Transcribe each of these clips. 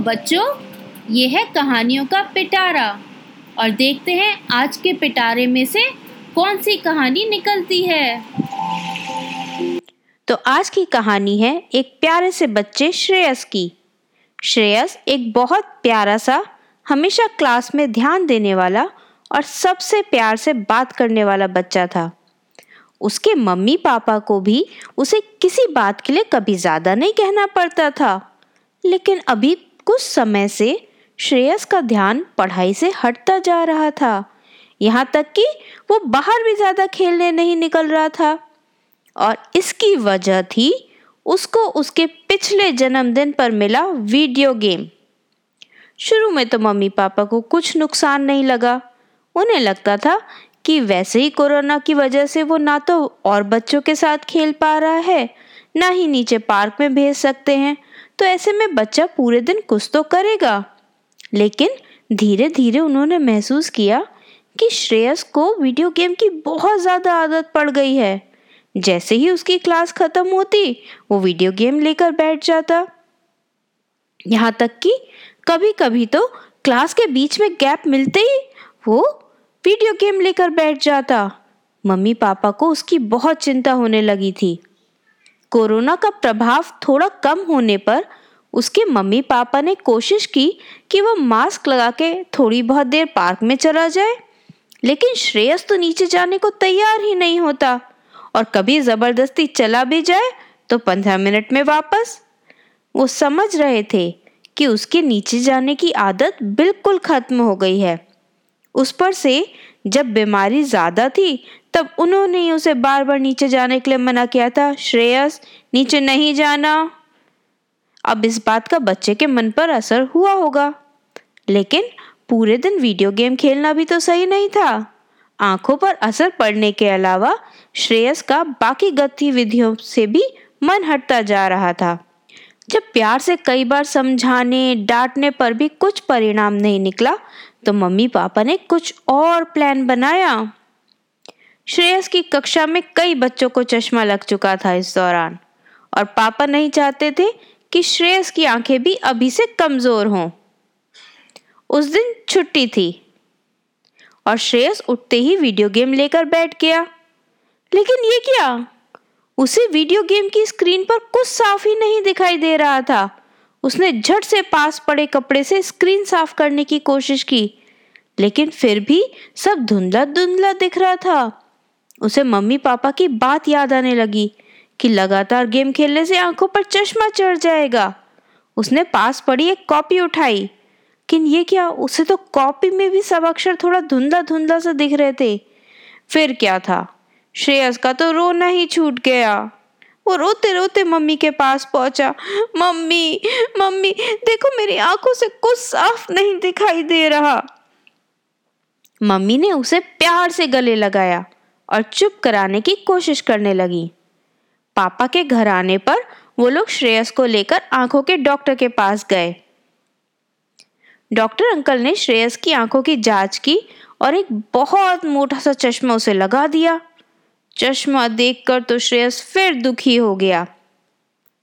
बच्चों, ये है कहानियों का पिटारा। और देखते हैं आज के पिटारे में से कौन सी कहानी निकलती है। तो आज की कहानी है एक प्यारे से बच्चे श्रेयस की। श्रेयस एक बहुत प्यारा सा, हमेशा क्लास में ध्यान देने वाला और सबसे प्यार से बात करने वाला बच्चा था। उसके मम्मी पापा को भी उसे किसी बात के लिए कभी ज़्यादा नहीं कहना पड़ता था। लेकिन अभी कुछ समय से श्रेयस का ध्यान पढ़ाई से हटता जा रहा था। यहाँ तक कि वो बाहर भी ज़्यादा खेलने नहीं निकल रहा था। और इसकी वजह थी उसको उसके पिछले जन्मदिन पर मिला वीडियो गेम। शुरू में तो मम्मी पापा को कुछ नुकसान नहीं लगा। उन्हें लगता था कि वैसे ही कोरोना की वजह से वो ना तो और बच्चों के साथ खेल पा रहा है, ना ही नीचे पार्क में भेज सकते हैं तो ऐसे में बच्चा पूरे दिन कुछ तो करेगा। लेकिन धीरे धीरे उन्होंने महसूस किया कि श्रेयस को वीडियो गेम की बहुत ज़्यादा आदत पड़ गई है। जैसे ही उसकी क्लास खत्म होती, वो वीडियो गेम लेकर बैठ जाता। यहाँ तक कि कभी कभी तो क्लास के बीच में गैप मिलते ही वो वीडियो गेम लेकर बैठ जाता। मम्मी पापा को उसकी बहुत चिंता होने लगी थी। कोरोना का प्रभाव थोड़ा कम होने पर उसके मम्मी पापा ने कोशिश की कि वह मास्क लगा के थोड़ी बहुत देर पार्क में चला जाए, लेकिन श्रेयस तो नीचे जाने को तैयार ही नहीं होता और कभी ज़बरदस्ती चला भी जाए तो पंद्रह मिनट में वापस। वो समझ रहे थे कि उसके नीचे जाने की आदत बिल्कुल खत्म हो गई है। उस पर से जब बीमारी ज़्यादा थी तब उन्होंने उसे बार बार नीचे जाने के लिए मना किया था। श्रेयस, नीचे नहीं जाना। अब इस बात का बच्चे के मन पर असर हुआ होगा। लेकिन पूरे दिन वीडियो गेम खेलना भी तो सही नहीं था। आँखों पर असर पड़ने के अलावा श्रेयस का बाकी गतिविधियों से भी मन हटता जा रहा था। जब प्यार से कई बार समझाने, डांटने पर भी कुछ परिणाम नहीं निकला तो मम्मी पापा ने कुछ और प्लान बनाया। श्रेयस की कक्षा में कई बच्चों को चश्मा लग चुका था इस दौरान। और पापा नहीं चाहते थे कि श्रेयस की आँखें भी अभी से कमज़ोर हों। उस दिन छुट्टी थी और श्रेयस उठते ही वीडियो गेम लेकर बैठ गया। लेकिन ये क्या? उसे वीडियो गेम की स्क्रीन पर कुछ साफ़ ही नहीं दिखाई दे रहा था। उसने झट से पास पड़े कपड़े से स्क्रीन साफ़ करने की कोशिश की, लेकिन फिर भी सब धुंधला धुंधला दिख रहा था। उसे मम्मी पापा की बात याद आने लगी कि लगातार गेम खेलने से आँखों पर चश्मा चढ़ जाएगा। उसने पास पड़ी एक कॉपी उठाई। लेकिन ये क्या, उसे तो कॉपी में भी सब अक्षर थोड़ा धुंधला धुंधला सा दिख रहे थे। फिर क्या था? श्रेयस का तो रोना ही छूट गया। वो रोते रोते मम्मी के पास पहुँचा। मम्मी मम्मी, देखो मेरी आँखों से कुछ साफ़ नहीं दिखाई दे रहा। मम्मी ने उसे प्यार से गले लगाया। और चुप कराने की कोशिश करने लगी। पापा के घर आने पर वो लोग श्रेयस को लेकर आँखों के डॉक्टर के पास गए। डॉक्टर अंकल ने श्रेयस की आँखों की जाँच की और एक बहुत मोटा सा चश्मा उसे लगा दिया। चश्मा देखकर तो श्रेयस फिर दुखी हो गया।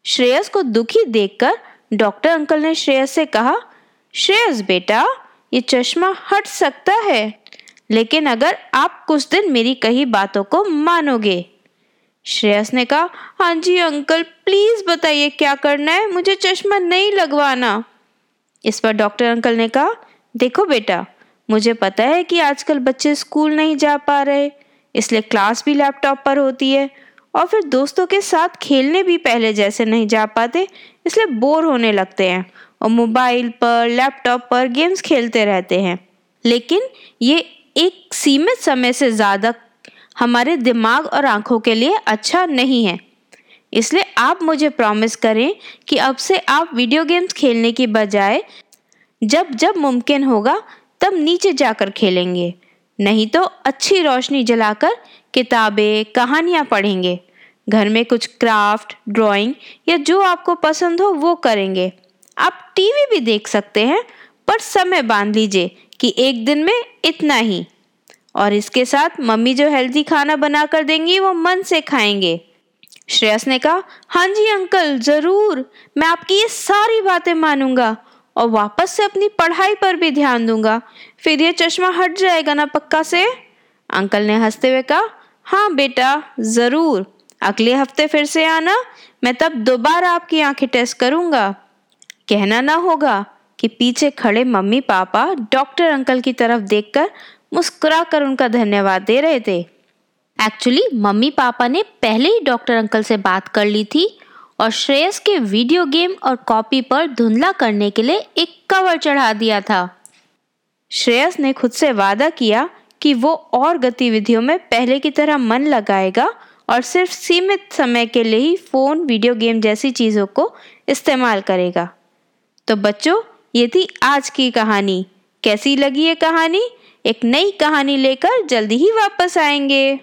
श्रेयस को दुखी देखकर डॉक्टर अंकल ने श्रेयस से कहा, श्रेयस बेटा, ये चश्मा हट सकता है? लेकिन अगर आप कुछ दिन मेरी कही बातों को मानोगे। श्रेयस ने कहा हाँ जी, अंकल प्लीज़ बताइए क्या करना है? मुझे चश्मा नहीं लगवाना। इस पर डॉक्टर अंकल ने कहा, देखो बेटा, मुझे पता है कि आजकल बच्चे स्कूल नहीं जा पा रहे, इसलिए क्लास भी लैपटॉप पर होती है, और फिर दोस्तों के साथ खेलने भी पहले जैसे नहीं जा पाते, इसलिए बोर होने लगते हैं, और मोबाइल पर, लैपटॉप पर गेम्स खेलते रहते हैं। लेकिन ये एक सीमित समय से ज़्यादा हमारे दिमाग और आँखों के लिए अच्छा नहीं है। इसलिए आप मुझे प्रॉमिस करें कि अब से आप वीडियो गेम्स खेलने की बजाय जब जब मुमकिन होगा तब नीचे जाकर खेलेंगे। नहीं तो अच्छी रोशनी जलाकर किताबें, कहानियाँ पढ़ेंगे। घर में कुछ क्राफ्ट ड्राइंग या जो आपको पसंद हो वो करेंगे। आप टीवी भी देख सकते हैं, पर समय बाँध लीजिए कि एक दिन में इतना ही। और इसके साथ मम्मी जो हेल्दी खाना बना कर देंगी, वो मन से खाएँगे। श्रेयस ने कहा हाँ जी अंकल ज़रूर। मैं आपकी ये सारी बातें मानूँगा और वापस से अपनी पढ़ाई पर भी ध्यान दूँगा। फिर ये चश्मा हट जाएगा ना पक्का से? अंकल ने हँसते हुए कहा हाँ बेटा, ज़रूर। अगले हफ़्ते फिर से आना। मैं तब दोबारा आपकी आँखें टेस्ट करूँगा। कहना ना होगा। कि पीछे खड़े मम्मी पापा डॉक्टर अंकल की तरफ़ देखकर मुस्कुराकर उनका धन्यवाद दे रहे थे। एक्चुअली मम्मी पापा ने पहले ही डॉक्टर अंकल से बात कर ली थी और श्रेयस के वीडियो गेम और कॉपी पर धुंधला करने के लिए एक कवर चढ़ा दिया था। श्रेयस ने खुद से वादा किया कि वो और गतिविधियों में पहले की तरह मन लगाएगा और सिर्फ़ सीमित समय के लिए ही फ़ोन, वीडियो गेम जैसी चीज़ों को इस्तेमाल करेगा। तो बच्चों ये थी आज की कहानी। कैसी लगी ये कहानी? एक नई कहानी लेकर जल्दी ही वापस आएँगे।